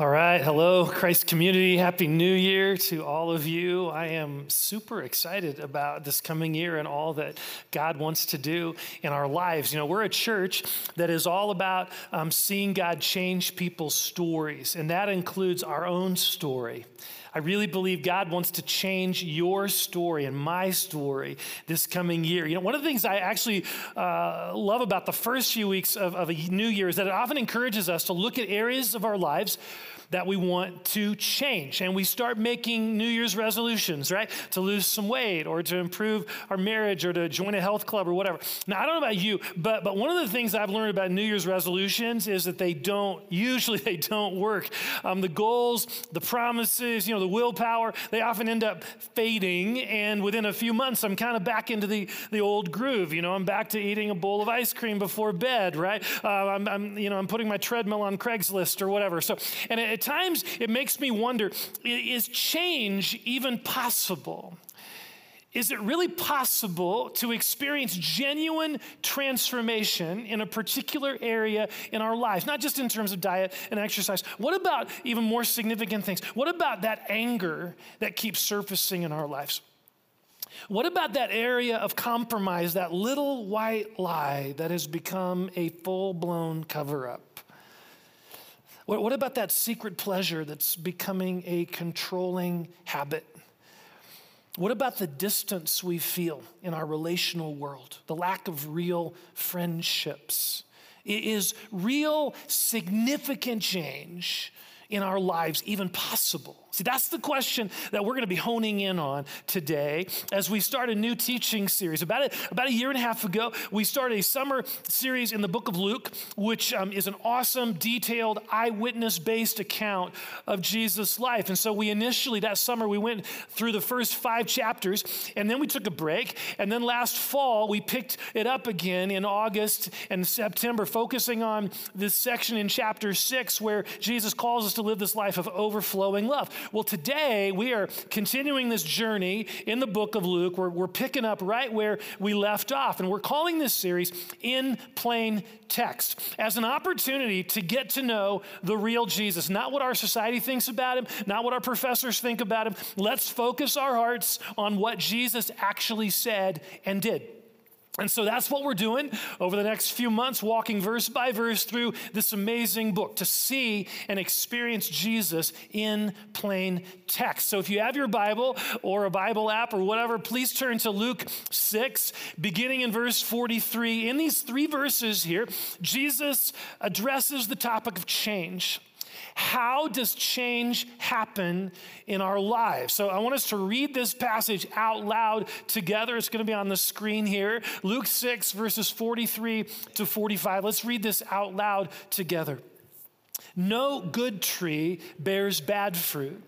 All right. Hello, Christ community. Happy New Year to all of you. I am super excited about this coming year and all that God wants to do in our lives. You know, we're a church that is all about um, seeing God change people's stories, and that includes our own story. I really believe God wants to change your story and my story this coming year. You know, one of the things I actually uh, love about the first few weeks of, of a new year is that it often encourages us to look at areas of our lives that we want to change. And we start making New Year's resolutions, right? To lose some weight or to improve our marriage or to join a health club or whatever. Now, I don't know about you, but, but one of the things I've learned about New Year's resolutions is that they don't, usually they don't work. Um, the goals, the promises, you know, the willpower, they often end up fading. And within a few months, I'm kind of back into the, the old groove. You know, I'm back to eating a bowl of ice cream before bed, right? Uh, I'm, I'm, you know, I'm putting my treadmill on Craigslist or whatever. So, and it, at times it makes me wonder is change even possible? Is it really possible to experience genuine transformation in a particular area in our lives? Not just in terms of diet and exercise. What about even more significant things? What about that anger that keeps surfacing in our lives? What about that area of compromise, that little white lie that has become a full blown cover up? What, what about that secret pleasure that's becoming a controlling habit? What about the distance we feel in our relational world, the lack of real friendships? Is real significant change in our lives even possible? See, that's the question that we're going to be honing in on today as we start a new teaching series. About a, about a year and a half ago, we started a summer series in the book of Luke, which um, is an awesome, detailed, eyewitness based account of Jesus' life. And so we initially, that summer, we went through the first five chapters, and then we took a break. And then last fall, we picked it up again in August and September, focusing on this section in chapter six where Jesus calls us to live this life of overflowing love. Well, today we are continuing this journey in the book of Luke. We're, we're picking up right where we left off, and we're calling this series In Plain Text as an opportunity to get to know the real Jesus, not what our society thinks about him, not what our professors think about him. Let's focus our hearts on what Jesus actually said and did. And so that's what we're doing over the next few months, walking verse by verse through this amazing book to see and experience Jesus in plain text. So if you have your Bible or a Bible app or whatever, please turn to Luke 6, beginning in verse 43. In these three verses here, Jesus addresses the topic of change. How does change happen in our lives? So I want us to read this passage out loud together. It's going to be on the screen here. Luke 6, verses 43 to 45. Let's read this out loud together. No good tree bears bad fruit,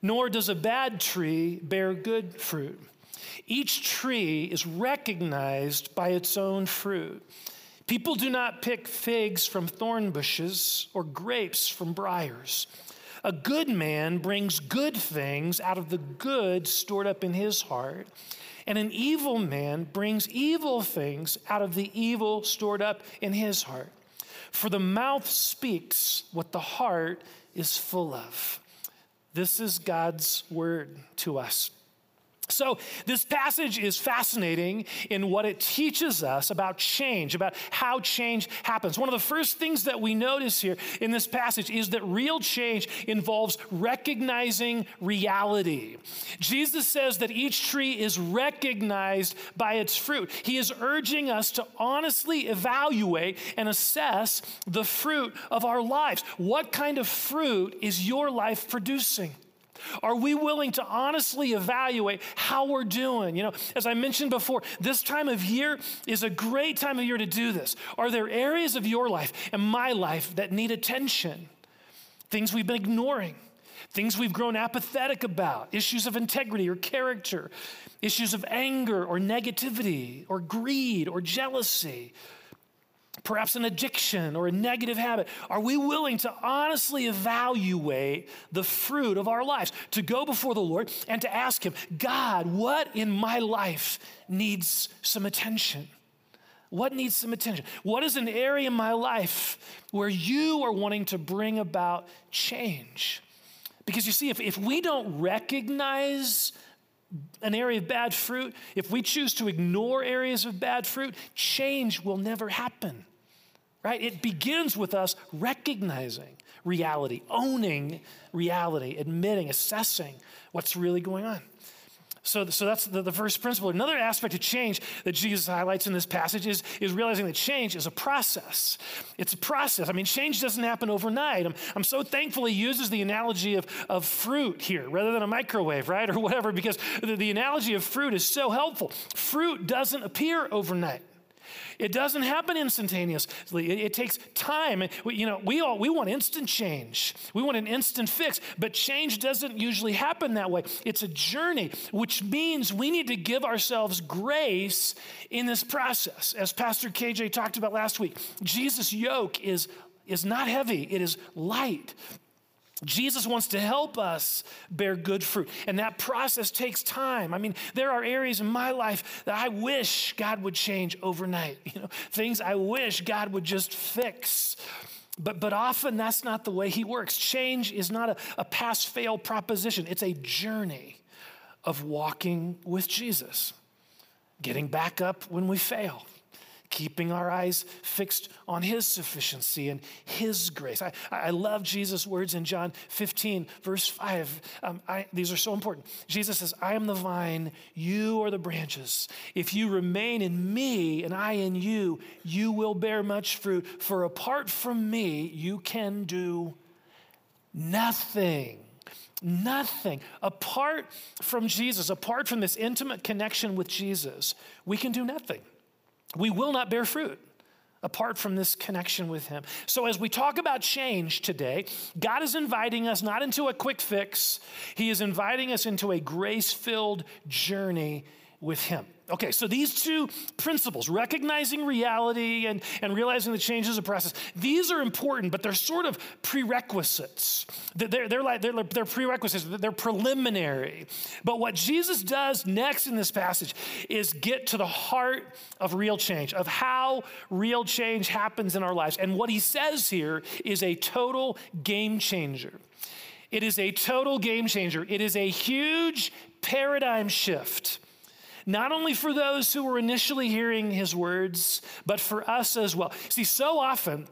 nor does a bad tree bear good fruit. Each tree is recognized by its own fruit. People do not pick figs from thorn bushes or grapes from briars. A good man brings good things out of the good stored up in his heart, and an evil man brings evil things out of the evil stored up in his heart. For the mouth speaks what the heart is full of. This is God's word to us. So, this passage is fascinating in what it teaches us about change, about how change happens. One of the first things that we notice here in this passage is that real change involves recognizing reality. Jesus says that each tree is recognized by its fruit. He is urging us to honestly evaluate and assess the fruit of our lives. What kind of fruit is your life producing? Are we willing to honestly evaluate how we're doing? You know, as I mentioned before, this time of year is a great time of year to do this. Are there areas of your life and my life that need attention? Things we've been ignoring, things we've grown apathetic about, issues of integrity or character, issues of anger or negativity or greed or jealousy perhaps an addiction or a negative habit? Are we willing to honestly evaluate the fruit of our lives, to go before the Lord and to ask Him, God, what in my life needs some attention? What needs some attention? What is an area in my life where you are wanting to bring about change? Because you see, if, if we don't recognize an area of bad fruit, if we choose to ignore areas of bad fruit, change will never happen. Right? It begins with us recognizing reality, owning reality, admitting, assessing what's really going on. So, so that's the, the first principle. Another aspect of change that Jesus highlights in this passage is, is realizing that change is a process. It's a process. I mean, change doesn't happen overnight. I'm, I'm so thankful he uses the analogy of, of fruit here rather than a microwave, right? Or whatever, because the, the analogy of fruit is so helpful. Fruit doesn't appear overnight. It doesn't happen instantaneously. It, it, takes time. We, you know, we all we want instant change. We want an instant fix, but change doesn't usually happen that way. It's a journey, which means we need to give ourselves grace in this process. As Pastor KJ talked about last week, Jesus' yoke is is not heavy. It is light. Jesus wants to help us bear good fruit. And that process takes time. I mean, there are areas in my life that I wish God would change overnight. You know, things I wish God would just fix. But, but often that's not the way He works. Change is not a, a pass fail proposition, it's a journey of walking with Jesus, getting back up when we fail keeping our eyes fixed on His sufficiency and His grace. I, I love Jesus' words in John 15, verse 5. Um, I, these are so important. Jesus says, I am the vine, you are the branches. If you remain in me and I in you, you will bear much fruit. For apart from me, you can do nothing. Nothing. Apart from Jesus, apart from this intimate connection with Jesus, we can do nothing we will not bear fruit apart from this connection with Him. So, as we talk about change today, God is inviting us not into a quick fix, He is inviting us into a grace filled journey with Him. Okay, so these two principles, recognizing reality and, and realizing the change is a process, these are important, but they're sort of prerequisites. They're, they're like, they're, they're prerequisites, they're preliminary. But what Jesus does next in this passage is get to the heart of real change, of how real change happens in our lives. And what he says here is a total game changer. It is a total game changer. It is a huge paradigm shift not only for those who were initially hearing his words, but for us as well. See, so often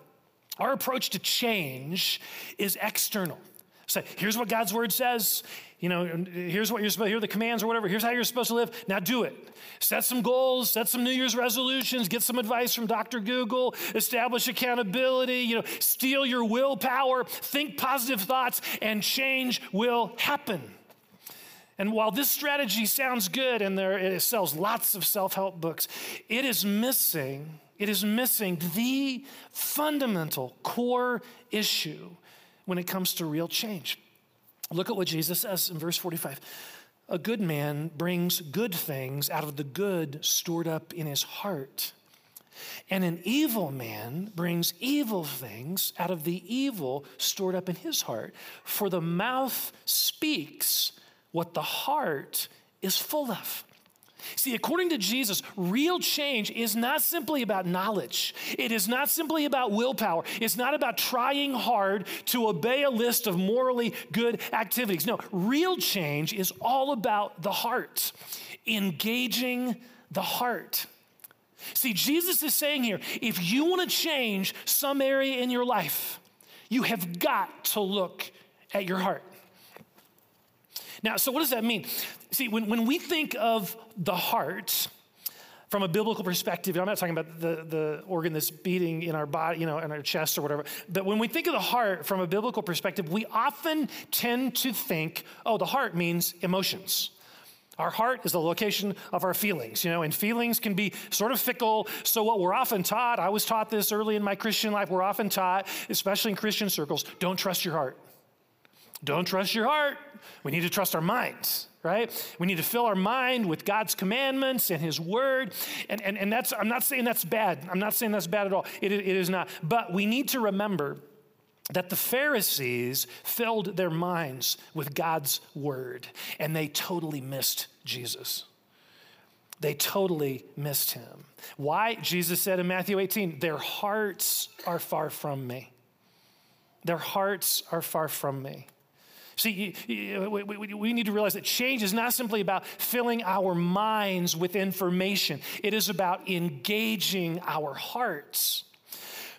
our approach to change is external. Say, so here's what God's word says. You know, here's what you're supposed. Here are the commands or whatever. Here's how you're supposed to live. Now do it. Set some goals. Set some New Year's resolutions. Get some advice from Dr. Google. Establish accountability. You know, steel your willpower. Think positive thoughts, and change will happen. And while this strategy sounds good and there, it sells lots of self help books, it is missing, it is missing the fundamental core issue when it comes to real change. Look at what Jesus says in verse 45. A good man brings good things out of the good stored up in his heart. And an evil man brings evil things out of the evil stored up in his heart. For the mouth speaks what the heart is full of. See, according to Jesus, real change is not simply about knowledge. It is not simply about willpower. It's not about trying hard to obey a list of morally good activities. No, real change is all about the heart, engaging the heart. See, Jesus is saying here if you want to change some area in your life, you have got to look at your heart. Now, so what does that mean? See, when, when we think of the heart, from a biblical perspective, I'm not talking about the, the organ that's beating in our body, you know, in our chest or whatever, but when we think of the heart from a biblical perspective, we often tend to think, oh, the heart means emotions. Our heart is the location of our feelings, you know, and feelings can be sort of fickle. So, what we're often taught, I was taught this early in my Christian life, we're often taught, especially in Christian circles, don't trust your heart. Don't trust your heart. We need to trust our minds, right? We need to fill our mind with God's commandments and His word. And, and, and that's, I'm not saying that's bad. I'm not saying that's bad at all. It, it is not. But we need to remember that the Pharisees filled their minds with God's word and they totally missed Jesus. They totally missed him. Why? Jesus said in Matthew 18, their hearts are far from me. Their hearts are far from me. See, we need to realize that change is not simply about filling our minds with information, it is about engaging our hearts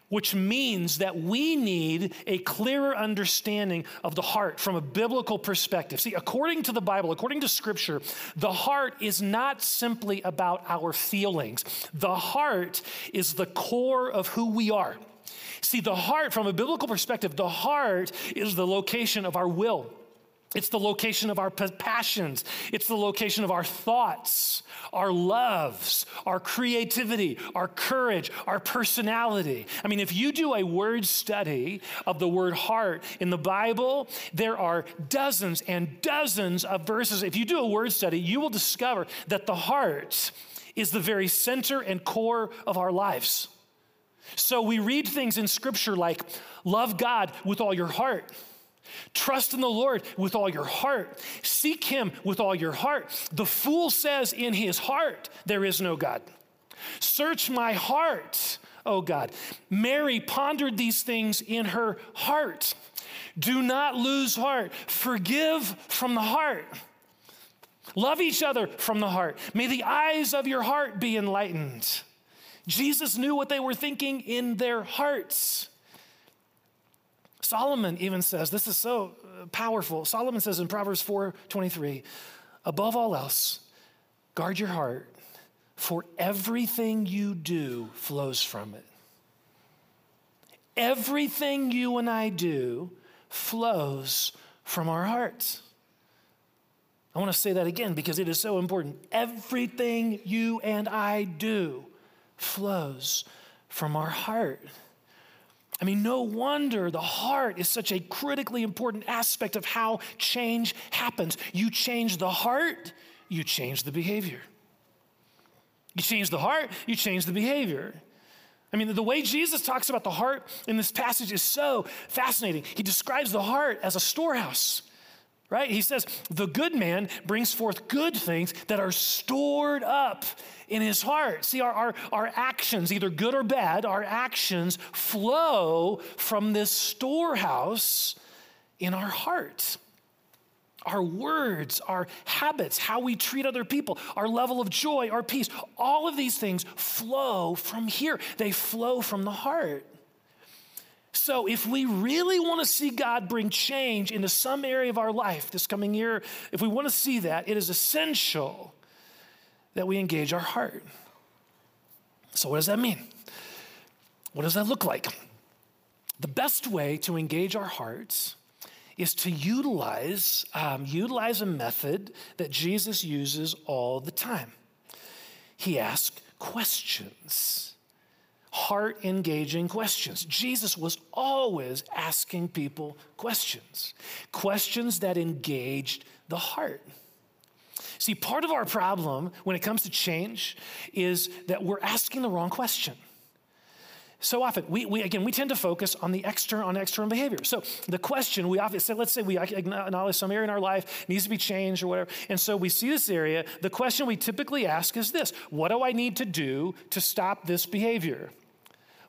which means that we need a clearer understanding of the heart from a biblical perspective. See, according to the Bible, according to Scripture, the heart is not simply about our feelings, the heart is the core of who we are. See, the heart, from a biblical perspective, the heart is the location of our will. It's the location of our passions. It's the location of our thoughts, our loves, our creativity, our courage, our personality. I mean, if you do a word study of the word heart in the Bible, there are dozens and dozens of verses. If you do a word study, you will discover that the heart is the very center and core of our lives. So we read things in Scripture like, love God with all your heart Trust in the Lord with all your heart. Seek Him with all your heart. The fool says in his heart, There is no God. Search my heart, O God. Mary pondered these things in her heart. Do not lose heart. Forgive from the heart. Love each other from the heart. May the eyes of your heart be enlightened. Jesus knew what they were thinking in their hearts. Solomon even says, this is so uh, powerful. Solomon says in Proverbs 4:23, above all else, guard your heart, for everything you do flows from it. Everything you and I do flows from our hearts. I want to say that again because it is so important. Everything you and I do flows from our heart. I mean, no wonder the heart is such a critically important aspect of how change happens. You change the heart, you change the behavior. You change the heart, you change the behavior. I mean, the way Jesus talks about the heart in this passage is so fascinating. He describes the heart as a storehouse, right? He says, the good man brings forth good things that are stored up in his heart. See, our, our, our actions, either good or bad, our actions flow from this storehouse in our heart. Our words, our habits, how we treat other people, our level of joy, our peace, all of these things flow from here. They flow from the heart. So, if we really want to see God bring change into some area of our life this coming year, if we want to see that, it is essential that we engage our heart. So, what does that mean? What does that look like? The best way to engage our hearts is to utilize, um, utilize a method that Jesus uses all the time. He asks questions, heart engaging questions. Jesus was always asking people questions, questions that engaged the heart. See, part of our problem when it comes to change is that we're asking the wrong question. So often, we, we again, we tend to focus on the external, on external behavior. So the question we often say, let's say we acknowledge some area in our life needs to be changed or whatever, and so we see this area. The question we typically ask is this: What do I need to do to stop this behavior?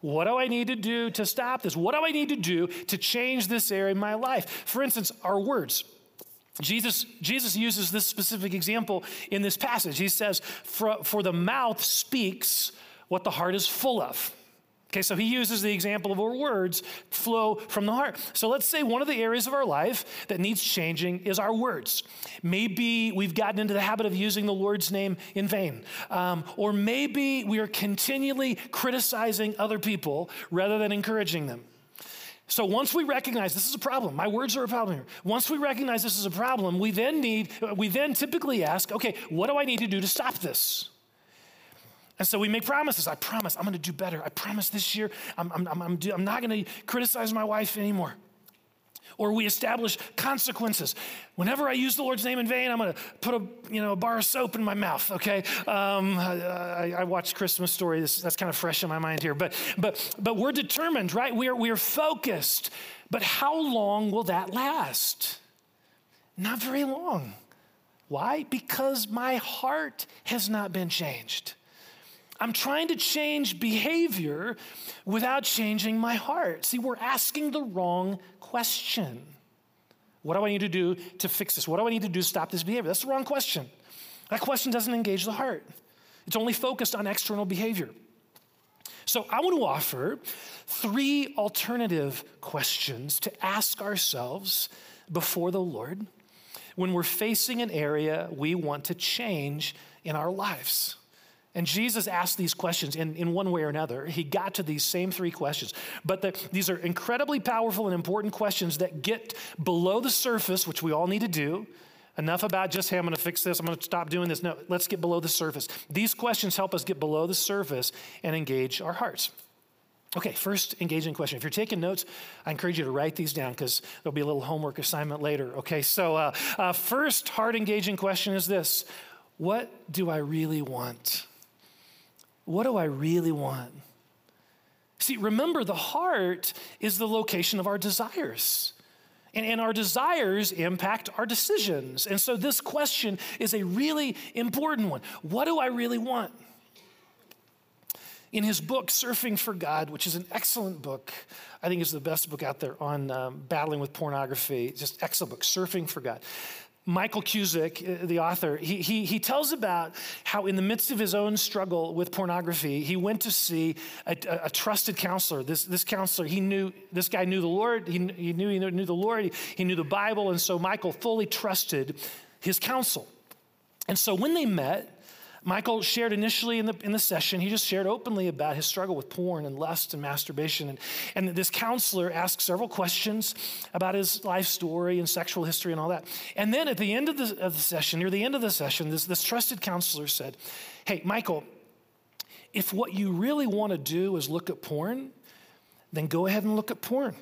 What do I need to do to stop this? What do I need to do to change this area in my life? For instance, our words. Jesus, Jesus uses this specific example in this passage. He says, for, for the mouth speaks what the heart is full of. Okay, so he uses the example of our words flow from the heart. So let's say one of the areas of our life that needs changing is our words. Maybe we've gotten into the habit of using the Lord's name in vain. Um, or maybe we are continually criticizing other people rather than encouraging them. So once we recognize this is a problem, my words are a problem here. Once we recognize this is a problem, we then need, we then typically ask, okay, what do I need to do to stop this? And so we make promises. I promise I'm going to do better. I promise this year I'm, I'm, I'm, I'm, not going to criticize my wife anymore. Or we establish consequences. Whenever I use the Lord's name in vain, I'm going to put a, you know, a bar of soap in my mouth, okay? Um, I, I, watched Christmas Story. This, that's kind of fresh in my mind here. But, but, but we're determined, right? We're, we're focused. But how long will that last? Not very long Why? Because my heart has not been changed. I'm trying to change behavior without changing my heart. See, we're asking the wrong question. What do I need to do to fix this? What do I need to do to stop this behavior? That's the wrong question. That question doesn't engage the heart, it's only focused on external behavior. So I want to offer three alternative questions to ask ourselves before the Lord when we're facing an area we want to change in our lives. And Jesus asked these questions in, in one way or another. He got to these same three questions. But the, these are incredibly powerful and important questions that get below the surface, which we all need to do. Enough about just, hey, I'm going to fix this, I'm going to stop doing this. No, let's get below the surface. These questions help us get below the surface and engage our hearts. Okay, first engaging question. If you're taking notes, I encourage you to write these down because there'll be a little homework assignment later. Okay, so uh, uh, first heart engaging question is this What do I really want? What do I really want? See, remember, the heart is the location of our desires. And, and, our desires impact our decisions. And so this question is a really important one. What do I really want? In his book, Surfing for God, which is an excellent book, I think is the best book out there on um, battling with pornography, just excellent book, Surfing for God. Michael Cusick, uh, the author, he, he, he tells about how, in the midst of his own struggle with pornography, he went to see a, a, a trusted counselor. This, this counselor, he knew, this guy knew the Lord, he, he knew he knew the Lord, he, he knew the Bible, and so Michael fully trusted his counsel. And so when they met, Michael shared initially in the, in the session, he just shared openly about his struggle with porn and lust and masturbation. And, and this counselor asked several questions about his life story and sexual history and all that. And then at the end of the, of the session, near the end of the session, this, this trusted counselor said, Hey, Michael, if what you really want to do is look at porn, then go ahead and look at porn.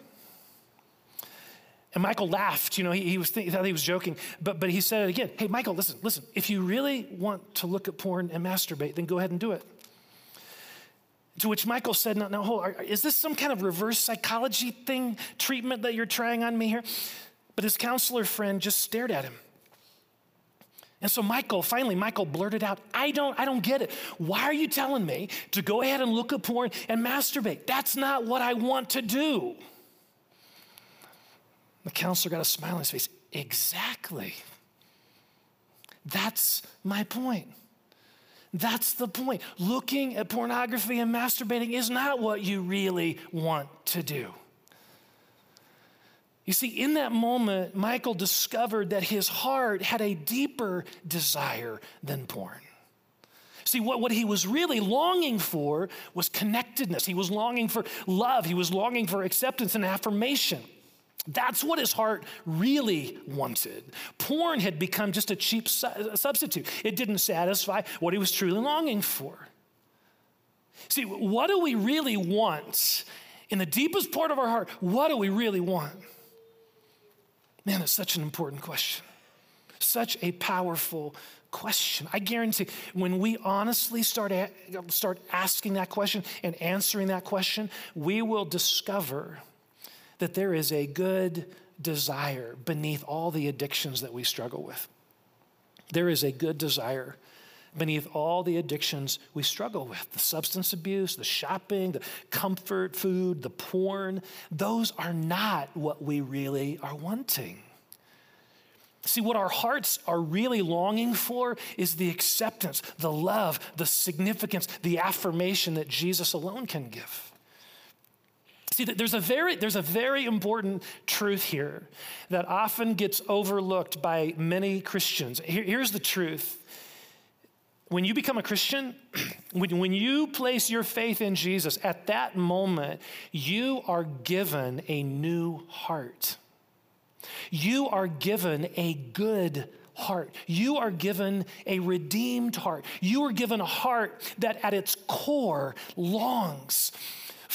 And Michael laughed. You know, he, he was th- he thought he was joking, but, but he said it again. Hey, Michael, listen, listen. If you really want to look at porn and masturbate, then go ahead and do it. To which Michael said, No, no, hold. Are, is this some kind of reverse psychology thing, treatment that you're trying on me here? But his counselor friend just stared at him. And so Michael, finally, Michael blurted out, I don't, I don't get it. Why are you telling me to go ahead and look at porn and masturbate? That's not what I want to do. The counselor got a smile on his face. Exactly. That's my point. That's the point. Looking at pornography and masturbating is not what you really want to do. You see, in that moment, Michael discovered that his heart had a deeper desire than porn. See, what, what he was really longing for was connectedness. He was longing for love. He was longing for acceptance and affirmation. That's what his heart really wanted. Porn had become just a cheap su- substitute, it didn't satisfy what he was truly longing for. See, what do we really want? In the deepest part of our heart, what do we really want? Man, it's such an important question. Such a powerful question. I guarantee when we honestly start, a- start asking that question and answering that question, we will discover that there is a good desire beneath all the addictions that we struggle with. There is a good desire beneath all the addictions we struggle with the substance abuse, the shopping, the comfort food, the porn. Those are not what we really are wanting. See, what our hearts are really longing for is the acceptance, the love, the significance, the affirmation that Jesus alone can give. See, there's a very, there's a very important truth here that often gets overlooked by many Christians. Here, here's the truth. When you become a Christian, when, when you place your faith in Jesus, at that moment, you are given a new heart. You are given a good heart. You are given a redeemed heart. You are given a heart that at its core longs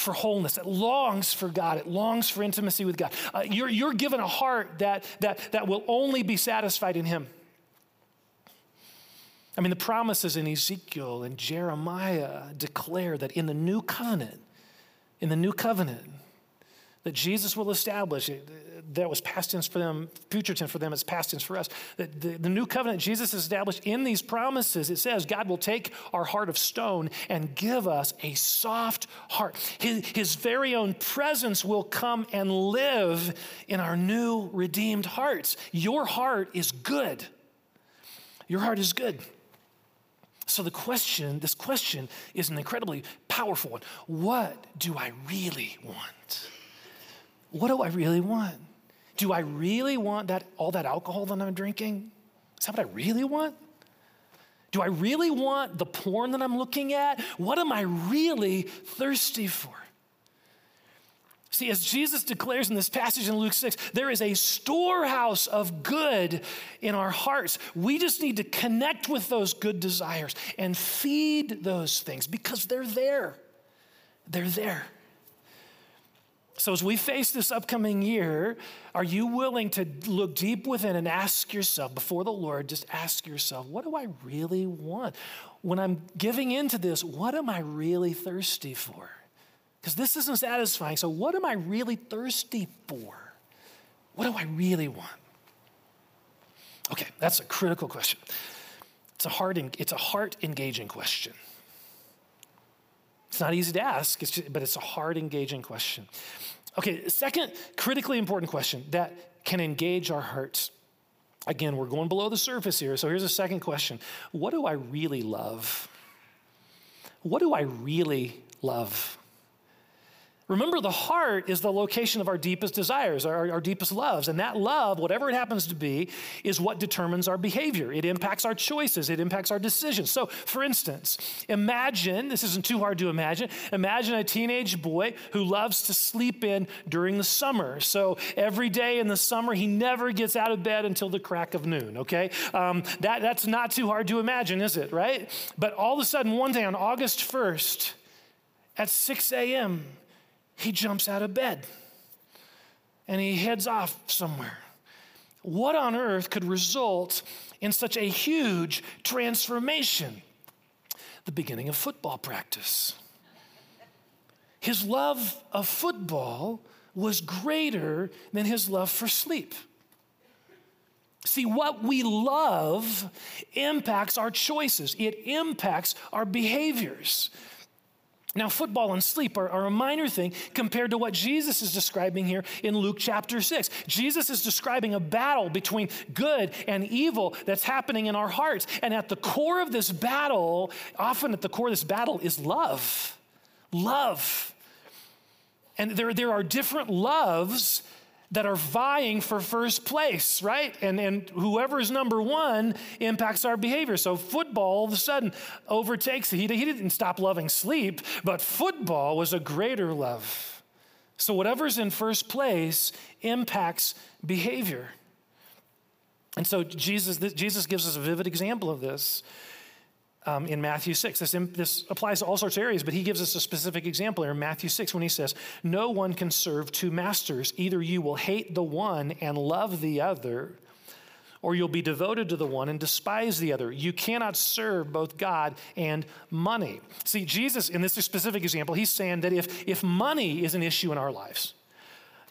for wholeness. It longs for God. It longs for intimacy with God. Uh, you're, you're given a heart that, that, that will only be satisfied in Him. I mean, the promises in Ezekiel and Jeremiah declare that in the new covenant, in the new covenant, that Jesus will establish. That was past tense for them, future tense for them, it's past tense for us. That the, the new covenant Jesus established in these promises, it says God will take our heart of stone and give us a soft heart. His, his very own presence will come and live in our new redeemed hearts. Your heart is good. Your heart is good. So the question, this question is an incredibly powerful one. What do I really want? what do I really want? Do I really want that all that alcohol that I'm drinking? Is that what I really want? Do I really want the porn that I'm looking at? What am I really thirsty for? See, as Jesus declares in this passage in Luke 6, there is a storehouse of good in our hearts. We just need to connect with those good desires and feed those things because they're there. They're there. So, as we face this upcoming year, are you willing to look deep within and ask yourself, before the Lord, just ask yourself, what do I really want? When I'm giving into this, what am I really thirsty for? Because this isn't satisfying. So, what am I really thirsty for? What do I really want? Okay, that's a critical question. It's a heart, it's a heart engaging question. It's not easy to ask, just, but it's a hard, engaging question. Okay, second critically important question that can engage our hearts. Again, we're going below the surface here. So here's a second question What do I really love? What do I really love? Remember, the heart is the location of our deepest desires, our, our, deepest loves. And that love, whatever it happens to be, is what determines our behavior. It impacts our choices, it impacts our decisions. So, for instance, imagine this isn't too hard to imagine imagine a teenage boy who loves to sleep in during the summer. So, every day in the summer, he never gets out of bed until the crack of noon, okay? Um, that, that's not too hard to imagine, is it, right? But all of a sudden, one day on August 1st, at 6 a.m., he jumps out of bed and he heads off somewhere. What on earth could result in such a huge transformation? The beginning of football practice. His love of football was greater than his love for sleep. See, what we love impacts our choices, it impacts our behaviors. Now, football and sleep are, are, a minor thing compared to what Jesus is describing here in Luke chapter 6. Jesus is describing a battle between good and evil that's happening in our hearts. And at the core of this battle, often at the core of this battle, is love. Love. And there, there are different loves that are vying for first place, right? And, and whoever is number one impacts our behavior. So football all of a sudden overtakes. He, he didn't stop loving sleep, but football was a greater love. So whatever's in first place impacts behavior. And so Jesus, Jesus gives us a vivid example of this um, in Matthew 6. This, this applies to all sorts of areas, but he gives us a specific example here in Matthew 6 when he says, No one can serve two masters. Either you will hate the one and love the other, or you'll be devoted to the one and despise the other. You cannot serve both God and money. See, Jesus, in this specific example, he's saying that if, if money is an issue in our lives,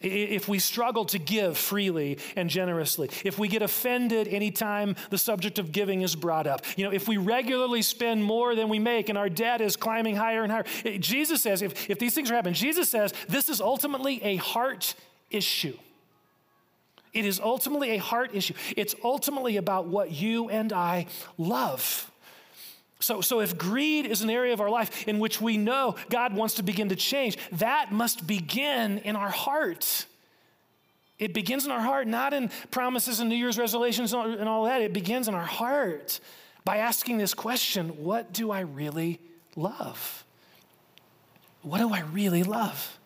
if we struggle to give freely and generously, if we get offended anytime the subject of giving is brought up, you know, if we regularly spend more than we make and our debt is climbing higher and higher, Jesus says, if, if these things are happening, Jesus says this is ultimately a heart issue. It is ultimately a heart issue. It's ultimately about what you and I love. So, so if greed is an area of our life in which we know God wants to begin to change, that must begin in our heart. It begins in our heart, not in promises and New Year's resolutions and all that. It begins in our heart by asking this question What do I really love? What do I really love?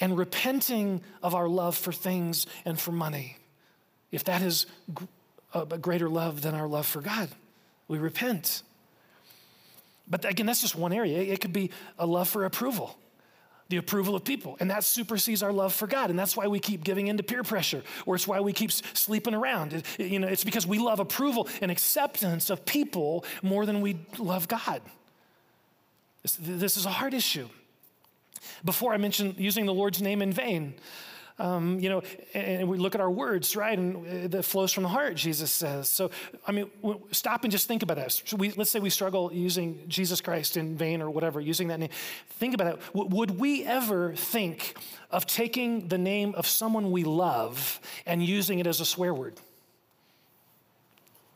And repenting of our love for things and for money, if that is a greater love than our love for God. We repent. But again, that's just one area. It could be a love for approval, the approval of people. And that supersedes our love for God. And that's why we keep giving into peer pressure, or it's why we keep sleeping around. It, you know, it's because we love approval and acceptance of people more than we love God. This, this is a hard issue. Before I mentioned using the Lord's name in vain. Um, you know, and we look at our words, right? And uh, that flows from the heart, Jesus says. So, I mean, stop and just think about that. So we, let's say we struggle using Jesus Christ in vain or whatever, using that name. Think about that. Would we ever think of taking the name of someone we love and using it as a swear word?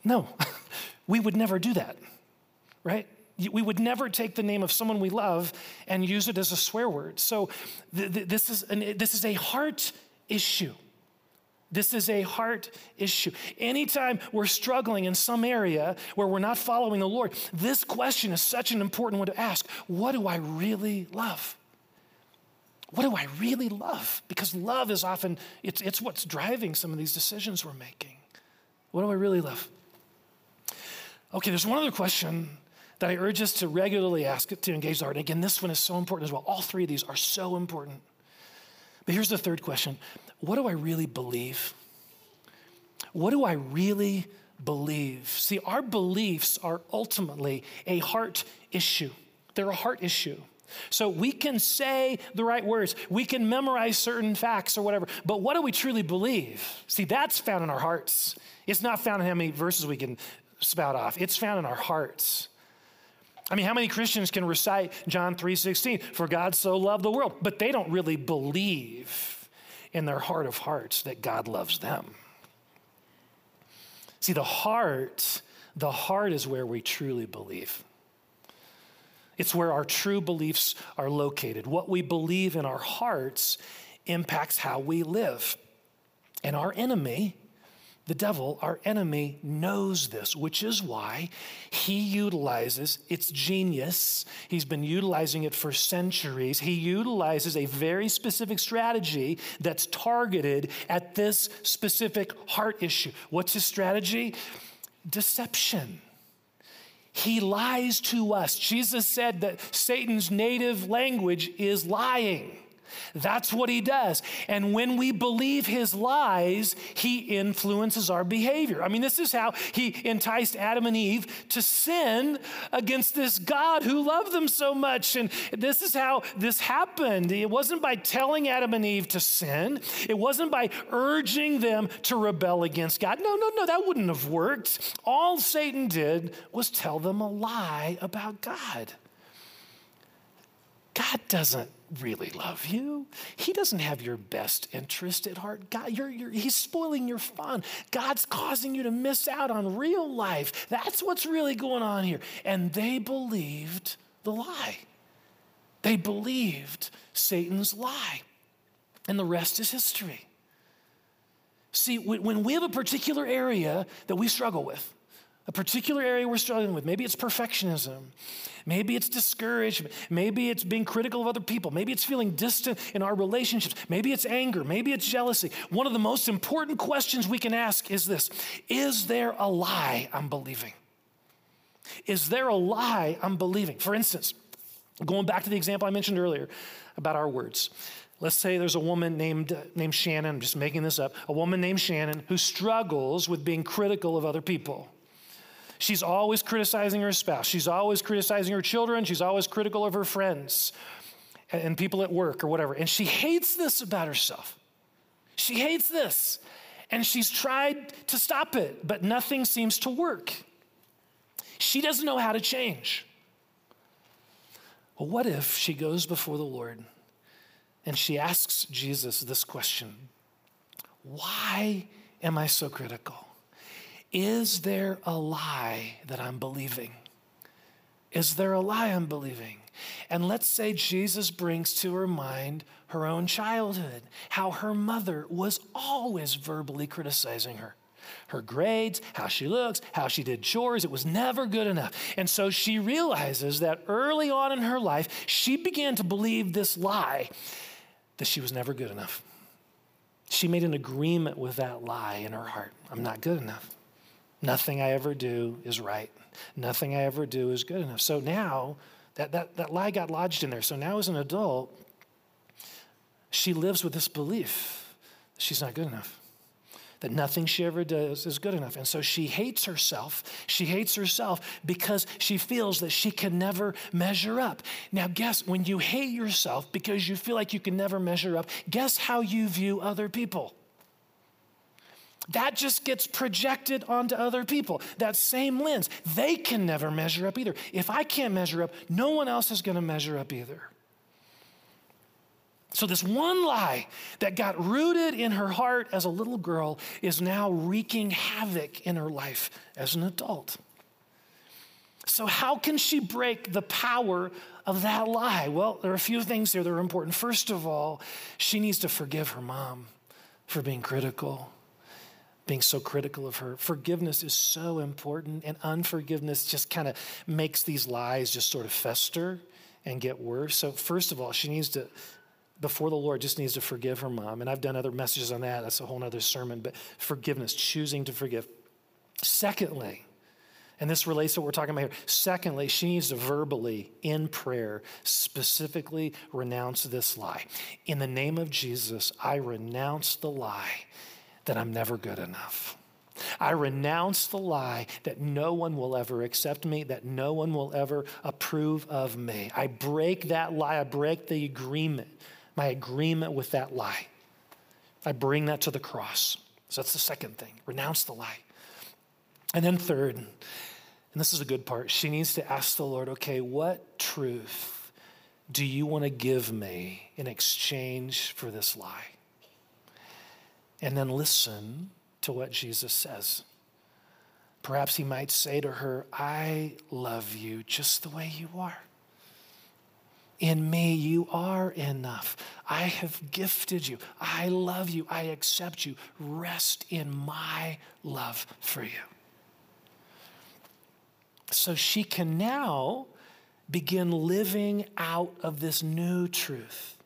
No, we would never do that, right? We would never take the name of someone we love and use it as a swear word. So th- th- this, is an, this is a heart issue. This is a heart issue. Anytime we're struggling in some area where we're not following the Lord, this question is such an important one to ask. What do I really love? What do I really love? Because love is often, it's, it's what's driving some of these decisions we're making. What do I really love? Okay, there's one other question that I urge us to regularly ask to engage the heart. And again, this one is so important as well. All three of these are so important. But here's the third question What do I really believe? What do I really believe? See, our beliefs are ultimately a heart issue, they're a heart issue. So we can say the right words, we can memorize certain facts or whatever, but what do we truly believe? See, that's found in our hearts. It's not found in how many verses we can spout off, it's found in our hearts. I mean, how many Christians can recite John 3:16, for God so loved the world, but they don't really believe in their heart of hearts that God loves them. See, the heart, the heart is where we truly believe. It's where our true beliefs are located. What we believe in our hearts impacts how we live. And our enemy the devil, our enemy, knows this, which is why he utilizes its genius. He's been utilizing it for centuries. He utilizes a very specific strategy that's targeted at this specific heart issue. What's his strategy? Deception. He lies to us. Jesus said that Satan's native language is lying. That's what he does. And when we believe his lies, he influences our behavior. I mean, this is how he enticed Adam and Eve to sin against this God who loved them so much. And this is how this happened. It wasn't by telling Adam and Eve to sin, it wasn't by urging them to rebel against God. No, no, no, that wouldn't have worked. All Satan did was tell them a lie about God. God doesn't really love you. He doesn't have your best interest at heart. God, you're, you're, he's spoiling your fun. God's causing you to miss out on real life. That's what's really going on here. And they believed the lie. They believed Satan's lie. And the rest is history. See, when we have a particular area that we struggle with, a particular area we're struggling with. Maybe it's perfectionism. Maybe it's discouragement. Maybe it's being critical of other people. Maybe it's feeling distant in our relationships. Maybe it's anger. Maybe it's jealousy. One of the most important questions we can ask is this Is there a lie I'm believing? Is there a lie I'm believing? For instance, going back to the example I mentioned earlier about our words. Let's say there's a woman named, uh, named Shannon, I'm just making this up, a woman named Shannon who struggles with being critical of other people. She's always criticizing her spouse. She's always criticizing her children. She's always critical of her friends and people at work or whatever. And she hates this about herself. She hates this. And she's tried to stop it, but nothing seems to work. She doesn't know how to change. Well, what if she goes before the Lord and she asks Jesus this question Why am I so critical? Is there a lie that I'm believing? Is there a lie I'm believing? And let's say Jesus brings to her mind her own childhood, how her mother was always verbally criticizing her. Her grades, how she looks, how she did chores, it was never good enough. And so she realizes that early on in her life, she began to believe this lie that she was never good enough. She made an agreement with that lie in her heart I'm not good enough. Nothing I ever do is right. Nothing I ever do is good enough. So now, that, that, that lie got lodged in there. So now, as an adult, she lives with this belief that she's not good enough, that nothing she ever does is good enough. And so she hates herself. She hates herself because she feels that she can never measure up. Now, guess when you hate yourself because you feel like you can never measure up, guess how you view other people? That just gets projected onto other people. That same lens. They can never measure up either. If I can't measure up, no one else is going to measure up either. So, this one lie that got rooted in her heart as a little girl is now wreaking havoc in her life as an adult. So, how can she break the power of that lie? Well, there are a few things here that are important. First of all, she needs to forgive her mom for being critical, being so critical of her. Forgiveness is so important, and unforgiveness just kind of makes these lies just sort of fester and get worse. So, first of all, she needs to before the Lord just needs to forgive her mom. And I've done other messages on that. That's a whole other sermon. But forgiveness, choosing to forgive. Secondly, and this relates to what we're talking about here. Secondly, she needs to verbally, in prayer, specifically renounce this lie. In the name of Jesus, I renounce the lie that I'm never good enough. I renounce the lie that no one will ever accept me, that no one will ever approve of me. I break that lie, I break the agreement my agreement with that lie. I bring that to the cross. So that's the second thing renounce the lie. And then, third, and this is a good part, she needs to ask the Lord, okay, what truth do you want to give me in exchange for this lie? And then listen to what Jesus says. Perhaps he might say to her, I love you just the way you are. In me, you are enough. I have gifted you. I love you. I accept you. Rest in my love for you. So she can now begin living out of this new truth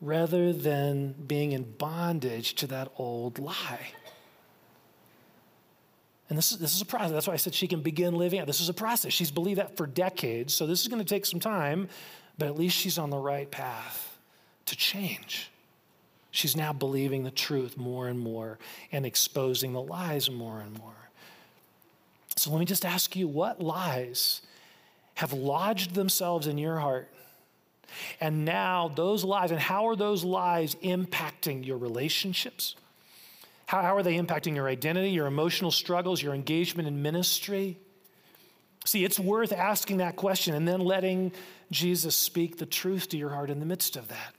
rather than being in bondage to that old lie. And this is, this is a process. That's why I said she can begin living out. This is a process. She's believed that for decades. So this is going to take some time but at least she's on the right path to change. She's now believing the truth more and more and exposing the lies more and more. So let me just ask you what lies have lodged themselves in your heart? And now those lies, and how are those lies impacting your relationships? How, how are they impacting your identity, your emotional struggles, your engagement in ministry? See, it's worth asking that question and then letting Jesus speak the truth to your heart in the midst of that.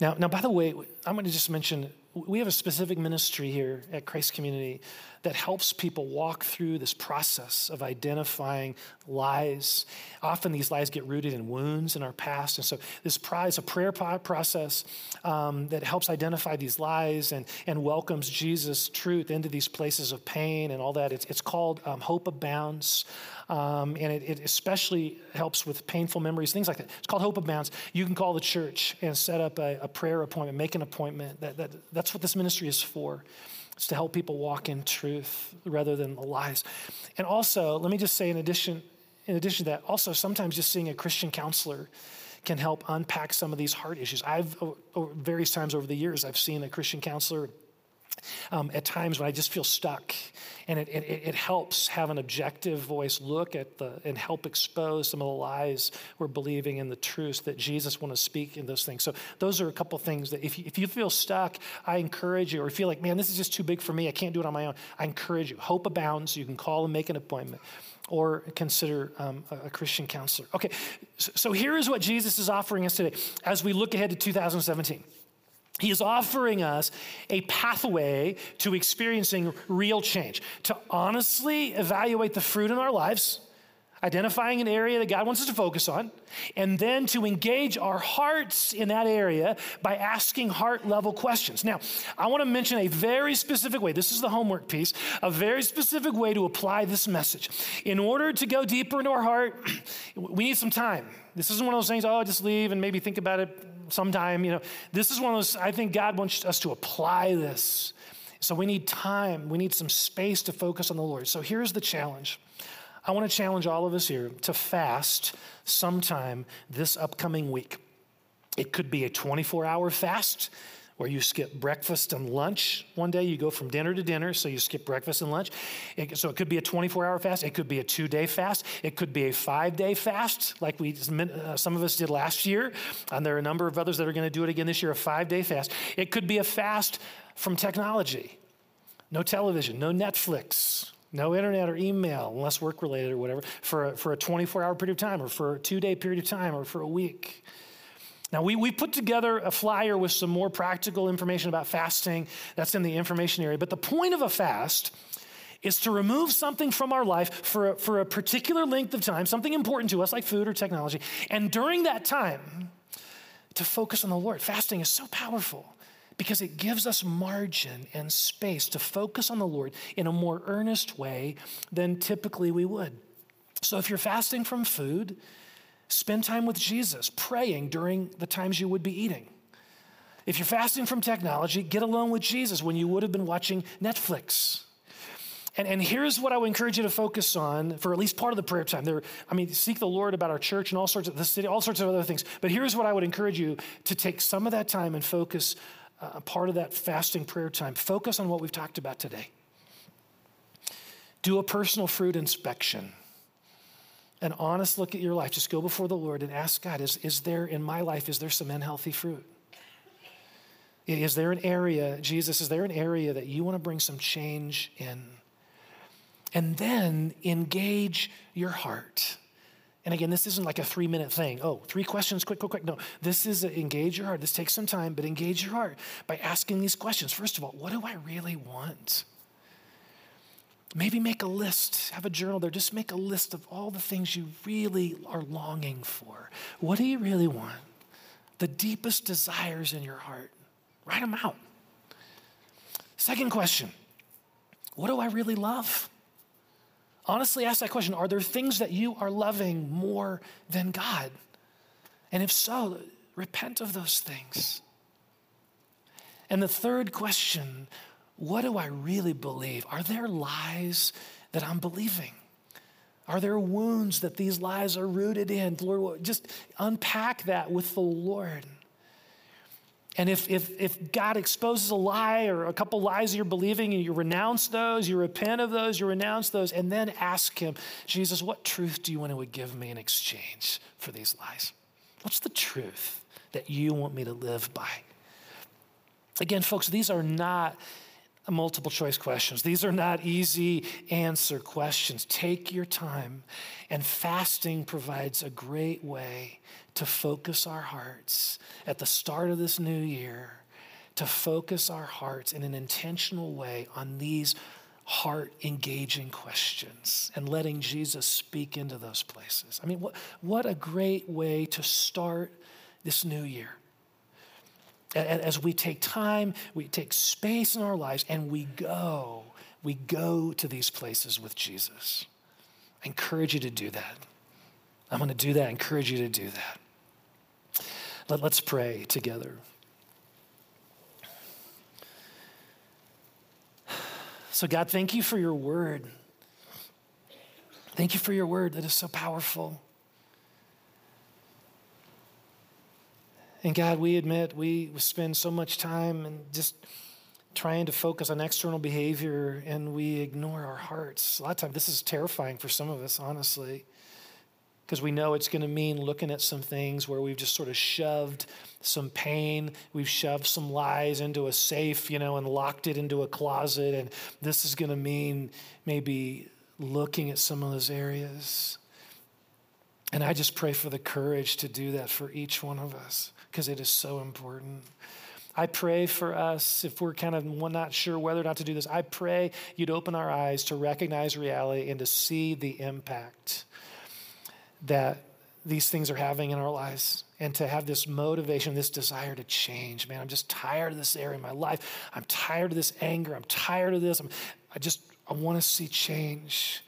Now, now by the way, I'm going to just mention we have a specific ministry here at Christ Community that helps people walk through this process of identifying lies. Often these lies get rooted in wounds in our past. And so this is a prayer process um, that helps identify these lies and, and welcomes Jesus' truth into these places of pain and all that. It's, it's called um, Hope Abounds. Um, and it, it, especially helps with painful memories, things like that. It's called Hope Abounds. You can call the church and set up a, a prayer appointment, make an appointment. That, that, that's what this ministry is for. It's to help people walk in truth rather than lies. And also, let me just say, in addition, in addition to that, also sometimes just seeing a Christian counselor can help unpack some of these heart issues. I've various times over the years I've seen a Christian counselor um, at times when I just feel stuck. And it, it, it, helps have an objective voice look at the and help expose some of the lies we're believing in the truths that Jesus wants to speak in those things. So those are a couple things that if you, if you feel stuck, I encourage you, or feel like, man, this is just too big for me, I can't do it on my own. I encourage you. Hope abounds. You can call and make an appointment or consider um, a, Christian counselor. Okay, so here is what Jesus is offering us today as we look ahead to 2017. He is offering us a pathway to experiencing real change, to honestly evaluate the fruit in our lives, identifying an area that God wants us to focus on, and then to engage our hearts in that area by asking heart level questions. Now, I want to mention a very specific way. This is the homework piece, a very specific way to apply this message. In order to go deeper into our heart, we need some time. This isn't one of those things, oh, just leave and maybe think about it sometime. You know, this is one of those, I think God wants us to apply this. So we need time, we need some space to focus on the Lord. So here's the challenge. I want to challenge all of us here to fast sometime this upcoming week. It could be a 24 hour fast where you skip breakfast and lunch one day. You go from dinner to dinner, so you skip breakfast and lunch. It, so it could be a 24 hour fast. It could be a two day fast. It could be a five day fast, like we uh, some of us did last year. And there are a number of others that are going to do it again this year, a five day fast. It could be a fast from technology. No television, no Netflix, no internet or email, unless work related or whatever, for a, for a 24 hour period of time, or for a two day period of time, or for a week. Now, we, we put together a flyer with some more practical information about fasting. That's in the information area. But the point of a fast is to remove something from our life for a, for a particular length of time, something important to us, like food or technology. And during that time, to focus on the Lord. Fasting is so powerful because it gives us margin and space to focus on the Lord in a more earnest way than typically we would. So if you're fasting from food, Spend time with Jesus, praying during the times you would be eating. If you're fasting from technology, get alone with Jesus when you would have been watching Netflix. And, and here's what I would encourage you to focus on for at least part of the prayer time. There, I mean, seek the Lord about our church and all sorts of the city, all sorts of other things. But here's what I would encourage you to take some of that time and focus uh, a part of that fasting prayer time. Focus on what we've talked about today. Do a personal fruit inspection an honest look at your life. Just go before the Lord and ask God, is, is there in my life, is there some unhealthy fruit? Is there an area, Jesus, is there an area that you want to bring some change in? And then engage your heart. And again, this isn't like a three minute thing. Oh, three questions, quick, quick, quick. No, this is a, engage your heart. This takes some time, but engage your heart by asking these questions. First of all, what do I really want? Maybe make a list, have a journal there. Just make a list of all the things you really are longing for. What do you really want? The deepest desires in your heart. Write them out. Second question What do I really love? Honestly, ask that question Are there things that you are loving more than God? And if so, repent of those things. And the third question what do I really believe? Are there lies that I'm believing? Are there wounds that these lies are rooted in? Lord, just unpack that with the Lord. And if, if, if God exposes a lie or a couple lies you're believing, and you renounce those, you repent of those, you renounce those, and then ask Him, Jesus, what truth do you want to give me in exchange for these lies? What's the truth that you want me to live by? Again, folks, these are not multiple choice questions. These are not easy answer questions. Take your time, and fasting provides a great way to focus our hearts at the start of this new year, to focus our hearts in an intentional way on these heart engaging questions and letting Jesus speak into those places. I mean, what, what a great way to start this new year as we take time, we take space in our lives, and we go, we go to these places with Jesus. I encourage you to do that. I'm going to do that. I encourage you to do that. Let, let's pray together. So, God, thank you for your word. Thank you for your word that is so powerful. And God, we admit we spend so much time and just trying to focus on external behavior and we ignore our hearts. A lot of times, this is terrifying for some of us, honestly, because we know it's going to mean looking at some things where we've just sort of shoved some pain, we've shoved some lies into a safe, you know, and locked it into a closet. And this is going to mean maybe looking at some of those areas. And I just pray for the courage to do that for each one of us because it is so important. I pray for us, if we're kind of not sure whether or not to do this, I pray you'd open our eyes to recognize reality and to see the impact that these things are having in our lives and to have this motivation, this desire to change. Man, I'm just tired of this area in my life. I'm tired of this anger. I'm tired of this. I'm, I just, I want to see change.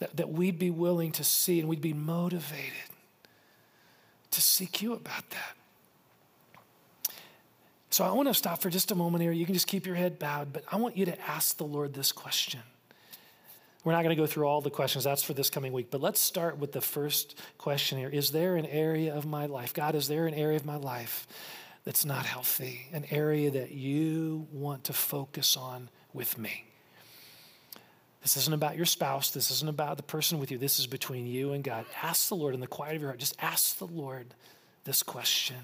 That, that we'd be willing to see and we'd be motivated to seek you about that. So I want to stop for just a moment here. You can just keep your head bowed, but I want you to ask the Lord this question. We're not going to go through all the questions, that's for this coming week, but let's start with the first question here. Is there an area of my life, God, is there an area of my life that's not healthy, an area that you want to focus on with me. This isn't about your spouse. This isn't about the person with you. This is between you and God. Ask the Lord in the quiet of your heart. Just ask the Lord this question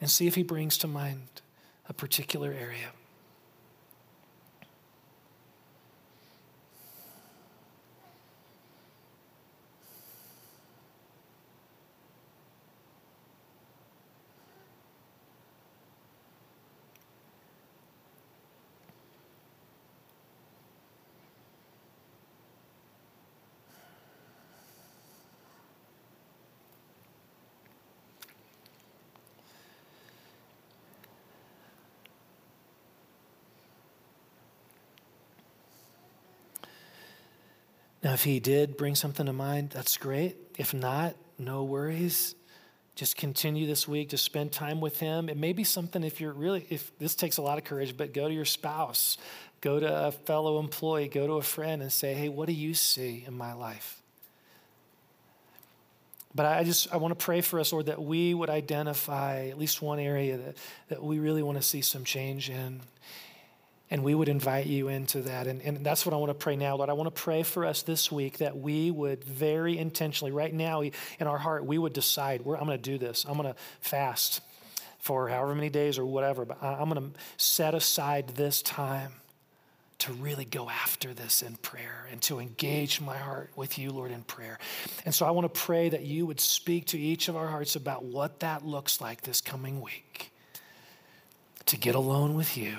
and see if He brings to mind a particular area. Now, if he did bring something to mind, that's great. If not, no worries. Just continue this week to spend time with him. It may be something if you're really, if this takes a lot of courage, but go to your spouse, go to a fellow employee, go to a friend and say, hey, what do you see in my life? But I just I want to pray for us, Lord, that we would identify at least one area that, that we really want to see some change in. And we would invite you into that. And, and that's what I want to pray now, Lord. I want to pray for us this week that we would very intentionally, right now in our heart, we would decide, I'm going to do this. I'm going to fast for however many days or whatever, but I'm going to set aside this time to really go after this in prayer and to engage my heart with you, Lord, in prayer. And so I want to pray that you would speak to each of our hearts about what that looks like this coming week to get alone with you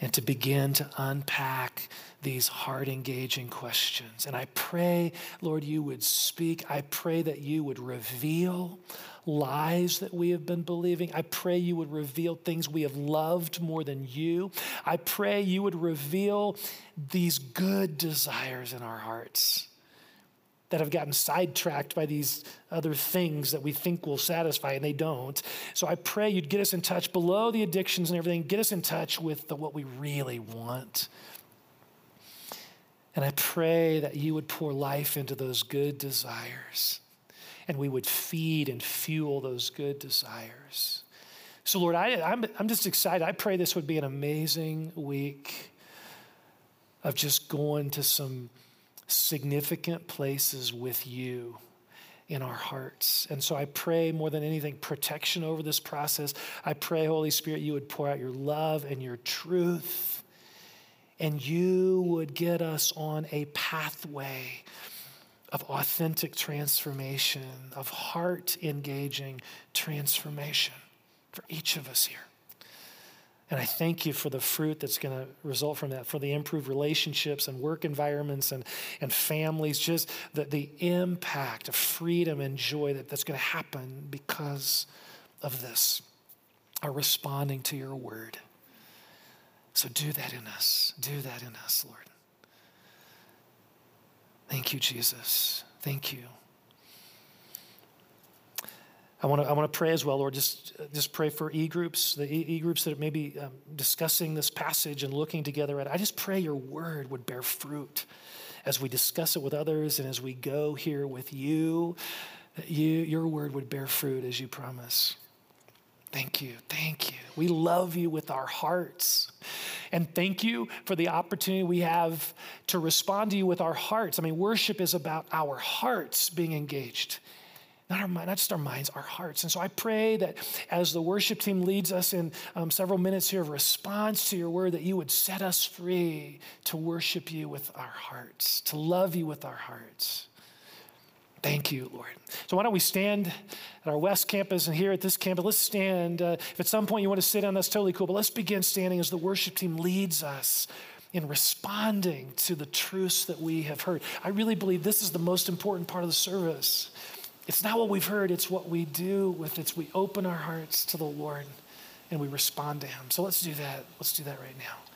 and to begin to unpack these heart engaging questions. And I pray, Lord, you would speak. I pray that you would reveal lies that we have been believing. I pray you would reveal things we have loved more than you. I pray you would reveal these good desires in our hearts that have gotten sidetracked by these other things that we think will satisfy and they don't. So I pray you'd get us in touch below the addictions and everything, get us in touch with the, what we really want. And I pray that you would pour life into those good desires and we would feed and fuel those good desires. So, Lord, I, I'm, I'm just excited. I pray this would be an amazing week of just going to some significant places with you in our hearts. And so I pray more than anything protection over this process. I pray, Holy Spirit, you would pour out your love and your truth, and you would get us on a pathway of authentic transformation, of heart engaging transformation for each of us here. And I thank you for the fruit that's going to result from that, for the improved relationships and work environments and, and families, just the, the impact of freedom and joy that, that's going to happen because of this, our responding to your word. So do that in us. Do that in us, Lord. Thank you, Jesus. Thank you. I want to I want to pray as well, Lord. Just just pray for e groups, the e groups that may be um, discussing this passage and looking together at. It. I just pray your word would bear fruit as we discuss it with others and as we go here with you. That you your word would bear fruit as you promise. Thank you. Thank you. We love you with our hearts. And thank you for the opportunity we have to respond to you with our hearts. I mean, worship is about our hearts being engaged not our not just our minds, our hearts. And so I pray that as the worship team leads us in um, several minutes here of response to your word, that you would set us free to worship you with our hearts, to love you with our hearts. Thank you, Lord. So why don't we stand at our West Campus and here at this campus? Let's stand. Uh, if at some point you want to sit down, that's totally cool. But let's begin standing as the worship team leads us in responding to the truths that we have heard. I really believe this is the most important part of the service it's not what we've heard, it's what we do with it. We open our hearts to the Lord and we respond to Him. So let's do that. Let's do that right now.